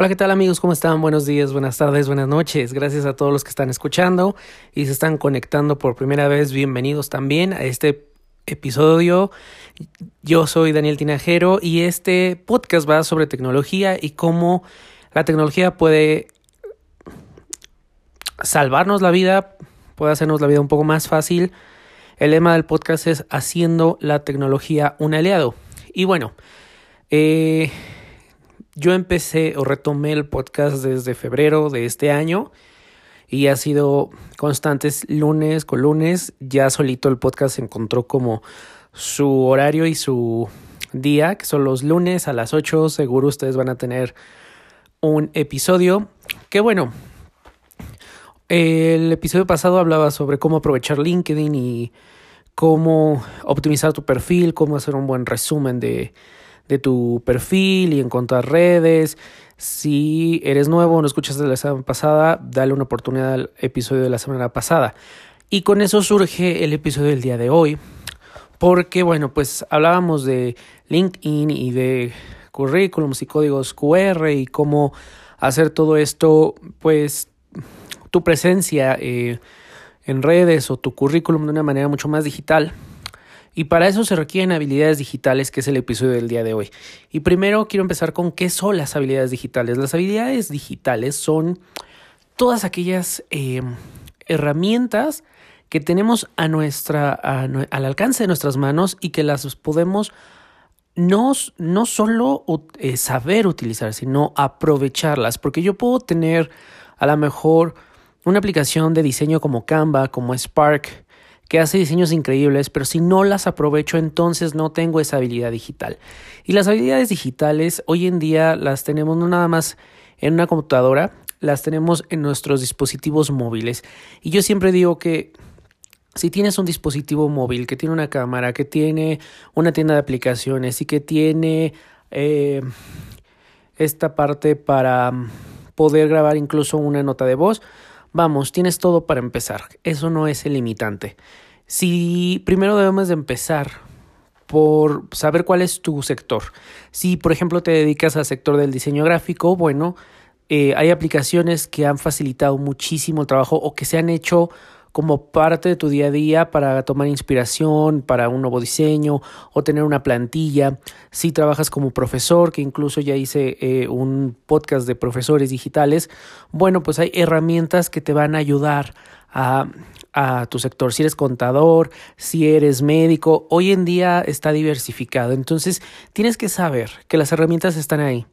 Hola, ¿qué tal amigos? ¿Cómo están? Buenos días, buenas tardes, buenas noches. Gracias a todos los que están escuchando y se están conectando por primera vez. Bienvenidos también a este episodio. Yo soy Daniel Tinajero y este podcast va sobre tecnología y cómo la tecnología puede salvarnos la vida, puede hacernos la vida un poco más fácil. El lema del podcast es haciendo la tecnología un aliado. Y bueno, eh, yo empecé o retomé el podcast desde febrero de este año y ha sido constantes lunes con lunes. Ya solito el podcast encontró como su horario y su día, que son los lunes a las 8. Seguro ustedes van a tener un episodio. Que bueno, el episodio pasado hablaba sobre cómo aprovechar LinkedIn y cómo optimizar tu perfil, cómo hacer un buen resumen de de tu perfil y encontrar redes. Si eres nuevo o no escuchaste la semana pasada, dale una oportunidad al episodio de la semana pasada. Y con eso surge el episodio del día de hoy. Porque, bueno, pues hablábamos de LinkedIn y de currículums y códigos QR y cómo hacer todo esto, pues tu presencia eh, en redes o tu currículum de una manera mucho más digital. Y para eso se requieren habilidades digitales, que es el episodio del día de hoy. Y primero quiero empezar con qué son las habilidades digitales. Las habilidades digitales son todas aquellas eh, herramientas que tenemos a nuestra, al alcance de nuestras manos y que las podemos no, no solo eh, saber utilizar, sino aprovecharlas. Porque yo puedo tener a lo mejor una aplicación de diseño como Canva, como Spark, que hace diseños increíbles, pero si no las aprovecho, entonces no tengo esa habilidad digital. Y las habilidades digitales hoy en día las tenemos no nada más en una computadora, las tenemos en nuestros dispositivos móviles. Y yo siempre digo que si tienes un dispositivo móvil que tiene una cámara, que tiene una tienda de aplicaciones y que tiene eh, esta parte para poder grabar incluso una nota de voz, Vamos, tienes todo para empezar. Eso no es el limitante. Si primero debemos de empezar por saber cuál es tu sector. Si, por ejemplo, te dedicas al sector del diseño gráfico, bueno, eh, hay aplicaciones que han facilitado muchísimo el trabajo o que se han hecho como parte de tu día a día para tomar inspiración para un nuevo diseño o tener una plantilla. Si trabajas como profesor, que incluso ya hice eh, un podcast de profesores digitales, bueno, pues hay herramientas que te van a ayudar a, tu sector. Si eres contador, si eres médico, hoy en día está diversificado. Entonces tienes que saber que las herramientas están ahí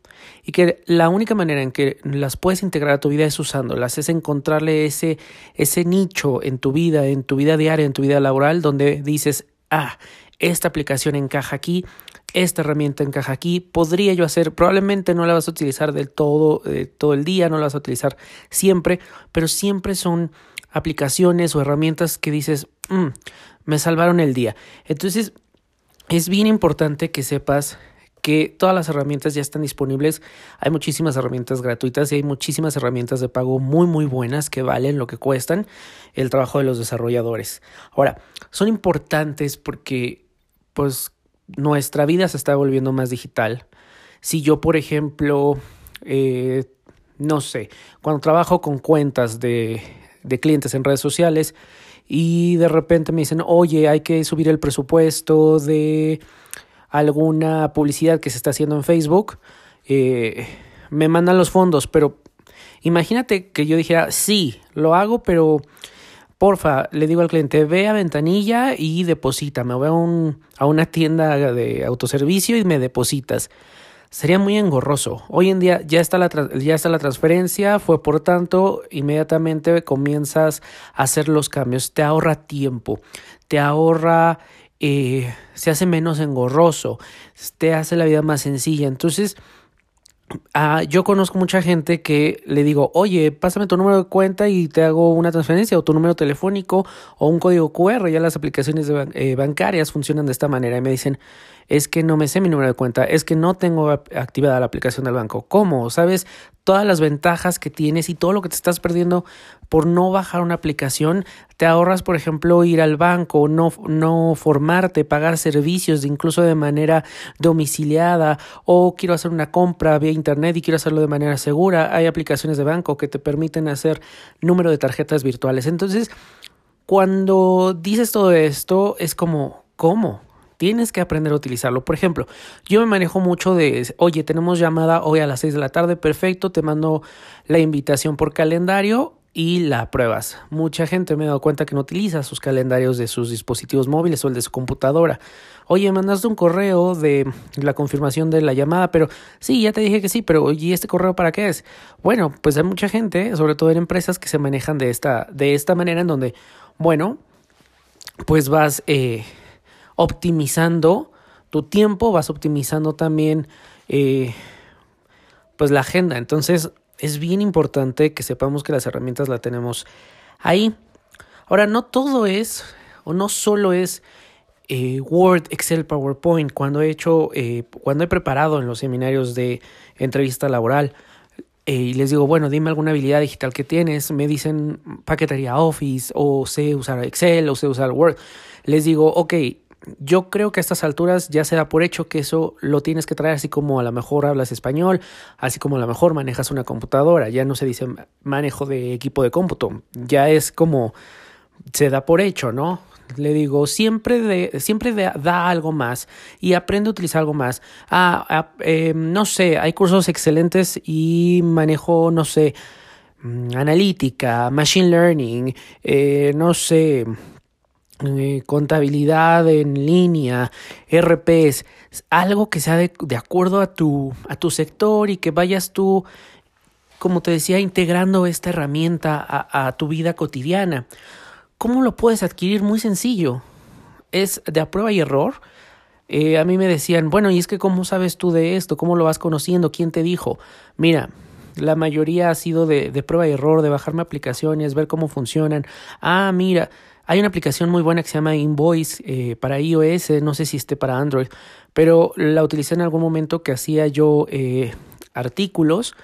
y que la única manera en que las puedes integrar a tu vida es usándolas, es encontrarle ese, ese nicho en tu vida, en tu vida diaria, en tu vida laboral, donde dices, ah, esta aplicación encaja aquí, esta herramienta encaja aquí, podría yo hacer, probablemente no la vas a utilizar del todo, eh, todo el día, no la vas a utilizar siempre, pero siempre son aplicaciones o herramientas que dices, mm, me salvaron el día. Entonces, es bien importante que sepas que todas las herramientas ya están disponibles. Hay muchísimas herramientas gratuitas y hay muchísimas herramientas de pago muy muy buenas que valen lo que cuestan el trabajo de los desarrolladores. Ahora, son importantes porque pues nuestra vida se está volviendo más digital. Si yo, por ejemplo, eh, no sé, cuando trabajo con cuentas de, de clientes en redes sociales y de repente me dicen, oye, hay que subir el presupuesto de alguna publicidad que se está haciendo en Facebook, eh, me mandan los fondos, pero imagínate que yo dijera, sí, lo hago, pero porfa, le digo al cliente, ve a ventanilla y deposita, me voy a, un, a una tienda de autoservicio y me depositas. Sería muy engorroso. Hoy en día ya está, la, ya está la transferencia, fue por tanto, inmediatamente comienzas a hacer los cambios. Te ahorra tiempo, te ahorra eh, se hace menos engorroso, te hace la vida más sencilla. Entonces, ah, yo conozco mucha gente que le digo, oye, pásame tu número de cuenta y te hago una transferencia o tu número telefónico o un código QR. Ya las aplicaciones eh, bancarias funcionan de esta manera y me dicen, es que no me sé mi número de cuenta, es que no tengo activada la aplicación del banco. ¿Cómo? ¿Sabes? Todas las ventajas que tienes y todo lo que te estás perdiendo por no bajar una aplicación te ahorras, por ejemplo, ir al banco, no, no formarte, pagar servicios, incluso de manera domiciliada, o quiero hacer una compra vía internet y quiero hacerlo de manera segura. Hay aplicaciones de banco que te permiten hacer número de tarjetas virtuales. Entonces, cuando dices todo esto, es como, ¿cómo? Tienes que aprender a utilizarlo. Por ejemplo, yo me manejo mucho de, oye, tenemos llamada hoy a las 6 de la tarde, perfecto, te mando la invitación por calendario y la pruebas. Mucha gente me ha dado cuenta que no utiliza sus calendarios de sus dispositivos móviles o el de su computadora. Oye, mandaste un correo de la confirmación de la llamada, pero sí, ya te dije que sí, pero ¿y este correo para qué es? Bueno, pues hay mucha gente, sobre todo en empresas que se manejan de esta, de esta manera en donde, bueno, pues vas eh, optimizando tu tiempo, vas optimizando también eh, pues la agenda. Entonces, es bien importante que sepamos que las herramientas las tenemos ahí. Ahora, no todo es, o no solo es eh, Word, Excel, PowerPoint. Cuando he hecho, eh, cuando he preparado en los seminarios de entrevista laboral, y les digo, bueno, dime alguna habilidad digital que tienes, me dicen paquetería Office, o sé usar Excel, o sé usar Word. Les digo, ok, yo creo que a estas alturas ya se da por hecho que eso lo tienes que traer así como a lo mejor hablas español, así como a lo mejor manejas una computadora, ya no se dice manejo de equipo de cómputo, ya es como se da por hecho, ¿no? Le digo, siempre, de, siempre da algo más y aprende a utilizar algo más. Ah, ah em, no sé, hay cursos excelentes y manejo, no sé, mm, analítica, machine learning, eh, no sé, eh, contabilidad en línea, RPs, algo que sea de, acuerdo a tu, a tu sector y que vayas tú, como te decía, integrando esta herramienta a, a tu vida cotidiana. ¿Cómo lo puedes adquirir? Muy sencillo. Es de prueba y error. Eh, a mí me decían, bueno, y es que ¿cómo sabes tú de esto? ¿Cómo lo vas conociendo? ¿Quién te dijo? Mira, la mayoría ha sido de, de prueba y error, de bajarme aplicaciones, ver cómo funcionan. Ah, mira, hay una aplicación muy buena que se llama Invoice eh, para iOS, no sé si esté para Android, pero la utilicé en algún momento que hacía yo eh, artículos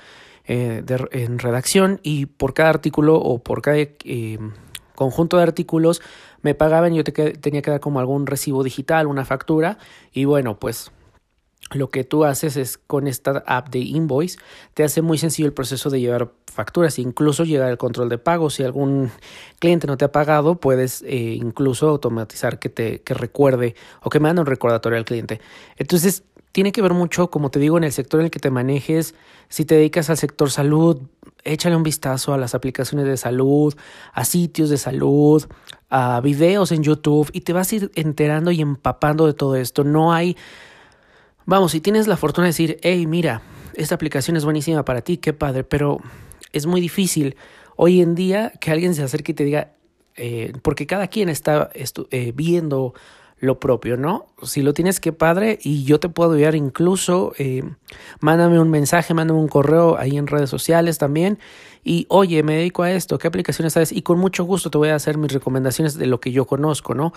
eh, en redacción y por cada artículo o por cada conjunto de artículos me pagaban yo tenía que dar como algún recibo digital, una factura y bueno, pues lo que tú haces es con esta app de Invoice, te hace muy sencillo el proceso de llevar facturas, incluso llegar al control de pago. Si algún cliente no te ha pagado, puedes eh, incluso automatizar que te que recuerde o que mande un recordatorio al cliente. Entonces, tiene que ver mucho, como te digo, en el sector en el que te manejes. Si te dedicas al sector salud, échale un vistazo a las aplicaciones de salud, a sitios de salud, a videos en YouTube y te vas a ir enterando y empapando de todo esto. No hay Vamos, si tienes la fortuna de decir, hey, mira, esta aplicación es buenísima para ti, qué padre, pero es muy difícil hoy en día que alguien se acerque y te diga, eh, porque cada quien está eh, viendo lo propio, ¿no? Si lo tienes, qué padre, y yo te puedo ayudar incluso, eh, mándame un mensaje, mándame un correo ahí en redes sociales también, y oye, me dedico a esto, ¿qué aplicaciones sabes? Y con mucho gusto te voy a hacer mis recomendaciones de lo que yo conozco, ¿no?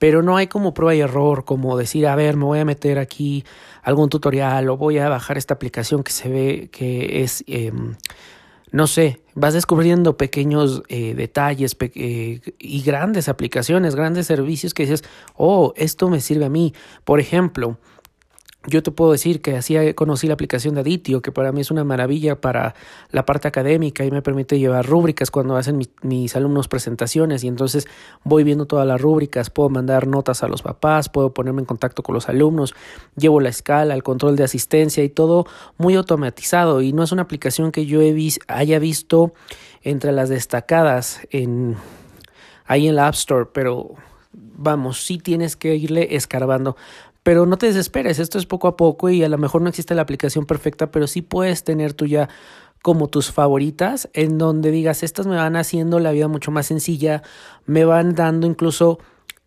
Pero no hay como prueba y error, como decir, a ver, me voy a meter aquí algún tutorial o voy a bajar esta aplicación que se ve que es... Em, no sé, vas descubriendo pequeños eh, detalles eh, y grandes aplicaciones, grandes servicios que dices, oh, esto me sirve a mí. Por ejemplo, yo te puedo decir que así conocí la aplicación de Aditio, que para mí es una maravilla para la parte académica y me permite llevar rúbricas cuando hacen mis alumnos presentaciones y entonces voy viendo todas las rúbricas, puedo mandar notas a los papás, puedo ponerme en contacto con los alumnos, llevo la escala, el control de asistencia y todo muy automatizado y no es una aplicación que yo he haya visto entre las destacadas en ahí en la App Store, pero vamos, sí tienes que irle escarbando. Pero no te desesperes, esto es poco a poco y a lo mejor no existe la aplicación perfecta, pero sí puedes tener tú ya como tus favoritas en donde digas, estas me van haciendo la vida mucho más sencilla, me van dando incluso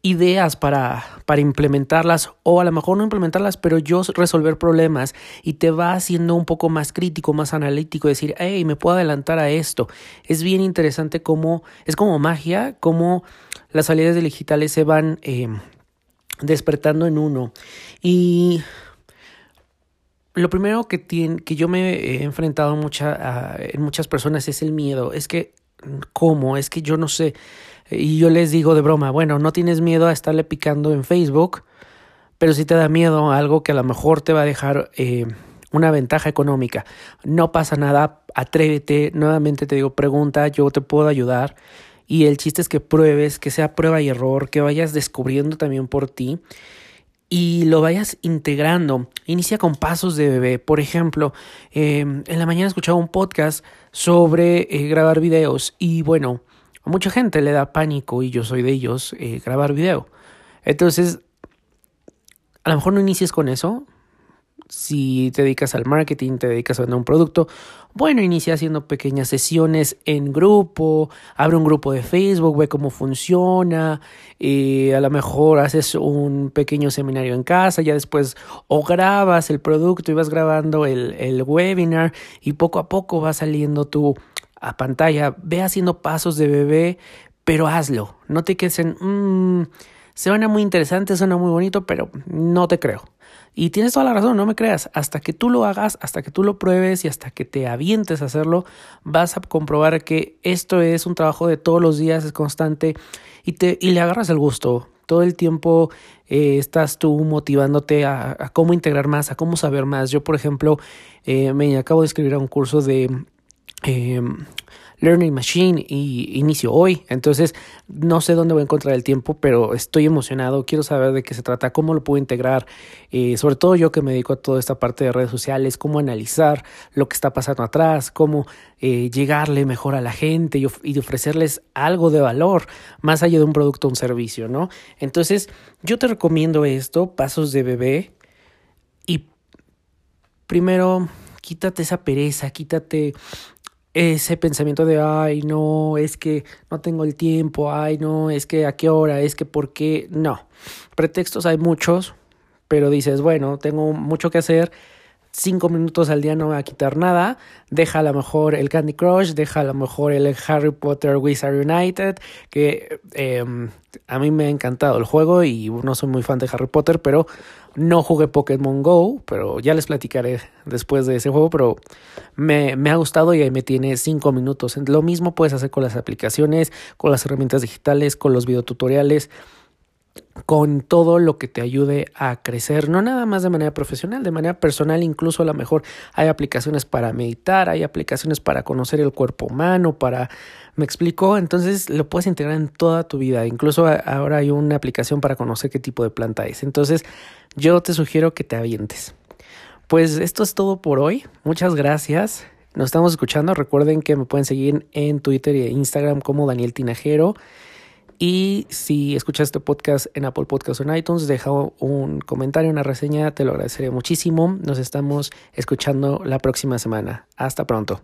ideas para, para implementarlas o a lo mejor no implementarlas, pero yo resolver problemas y te va haciendo un poco más crítico, más analítico, decir, hey, me puedo adelantar a esto. Es bien interesante cómo, es como magia, cómo las salidas digitales se van... Eh, despertando en uno. Y lo primero que, tiene, que yo me he enfrentado mucha, en muchas personas es el miedo. Es que, ¿cómo? Es que yo no sé. Y yo les digo de broma, bueno, no tienes miedo a estarle picando en Facebook, pero si te da miedo a algo que a lo mejor te va a dejar eh, una ventaja económica. No pasa nada, atrévete, nuevamente te digo, pregunta, yo te puedo ayudar. Y el chiste es que pruebes, que sea prueba y error, que vayas descubriendo también por ti y lo vayas integrando. Inicia con pasos de bebé. Por ejemplo, em, en la mañana escuchaba un podcast sobre eh, grabar videos y bueno, a mucha gente le da pánico y yo soy de ellos eh, grabar video. Entonces, a lo mejor no inicies con eso, si te dedicas al marketing, te dedicas a vender un producto, bueno, inicia haciendo pequeñas sesiones en grupo, abre un grupo de Facebook, ve cómo funciona, y a lo mejor haces un pequeño seminario en casa, ya después o grabas el producto y vas grabando el, webinar y poco a poco va saliendo tu a pantalla, ve haciendo pasos de bebé, pero hazlo, no te quedes en... Mmm, suena muy interesante, suena muy bonito, pero no te creo. Y tienes toda la razón, no me creas. Hasta que tú lo hagas, hasta que tú lo pruebes y hasta que te avientes a hacerlo, vas a comprobar que esto es un trabajo de todos los días, es constante y, te, y le agarras el gusto. Todo el tiempo eh, estás tú motivándote a, cómo integrar más, a cómo saber más. Yo, por ejemplo, eh, me acabo de escribir a un curso de eh, Learning Machine y inicio hoy. Entonces, no sé dónde voy a encontrar el tiempo, pero estoy emocionado. Quiero saber de qué se trata, cómo lo puedo integrar. Eh, sobre todo yo que me dedico a toda esta parte de redes sociales, cómo analizar lo que está pasando atrás, cómo eh, llegarle mejor a la gente y, y ofrecerles algo de valor, más allá de un producto o un servicio, ¿no? Entonces, yo te recomiendo esto, pasos de bebé. Y primero, quítate esa pereza, quítate ese pensamiento de, ay, no, es que no tengo el tiempo, ay, no, es que a qué hora, es que por qué, no. Pretextos hay muchos, pero dices, bueno, tengo mucho que hacer, cinco minutos al día no va a quitar nada, deja a lo mejor el Candy Crush, deja a lo mejor el Harry Potter Wizard United, que em, a mí me ha encantado el juego y no soy muy fan de Harry Potter, pero no jugué Pokémon Go, pero ya les platicaré después de ese juego, pero me, me ha gustado y ahí me tiene cinco minutos. Lo mismo puedes hacer con las aplicaciones, con las herramientas digitales, con los videotutoriales con todo lo que te ayude a crecer, no nada más de manera profesional, de manera personal, incluso a lo mejor hay aplicaciones para meditar, hay aplicaciones para conocer el cuerpo humano, para, me explico, entonces lo puedes integrar en toda tu vida, incluso ahora hay una aplicación para conocer qué tipo de planta es, entonces yo te sugiero que te avientes. Pues esto es todo por hoy, muchas gracias. Nos estamos escuchando. Recuerden que me pueden seguir en Twitter e Instagram como Daniel Tinajero. Y si escuchas este podcast en Apple Podcasts o en iTunes, deja un comentario, una reseña, te lo agradeceré muchísimo. Nos estamos escuchando la próxima semana. Hasta pronto.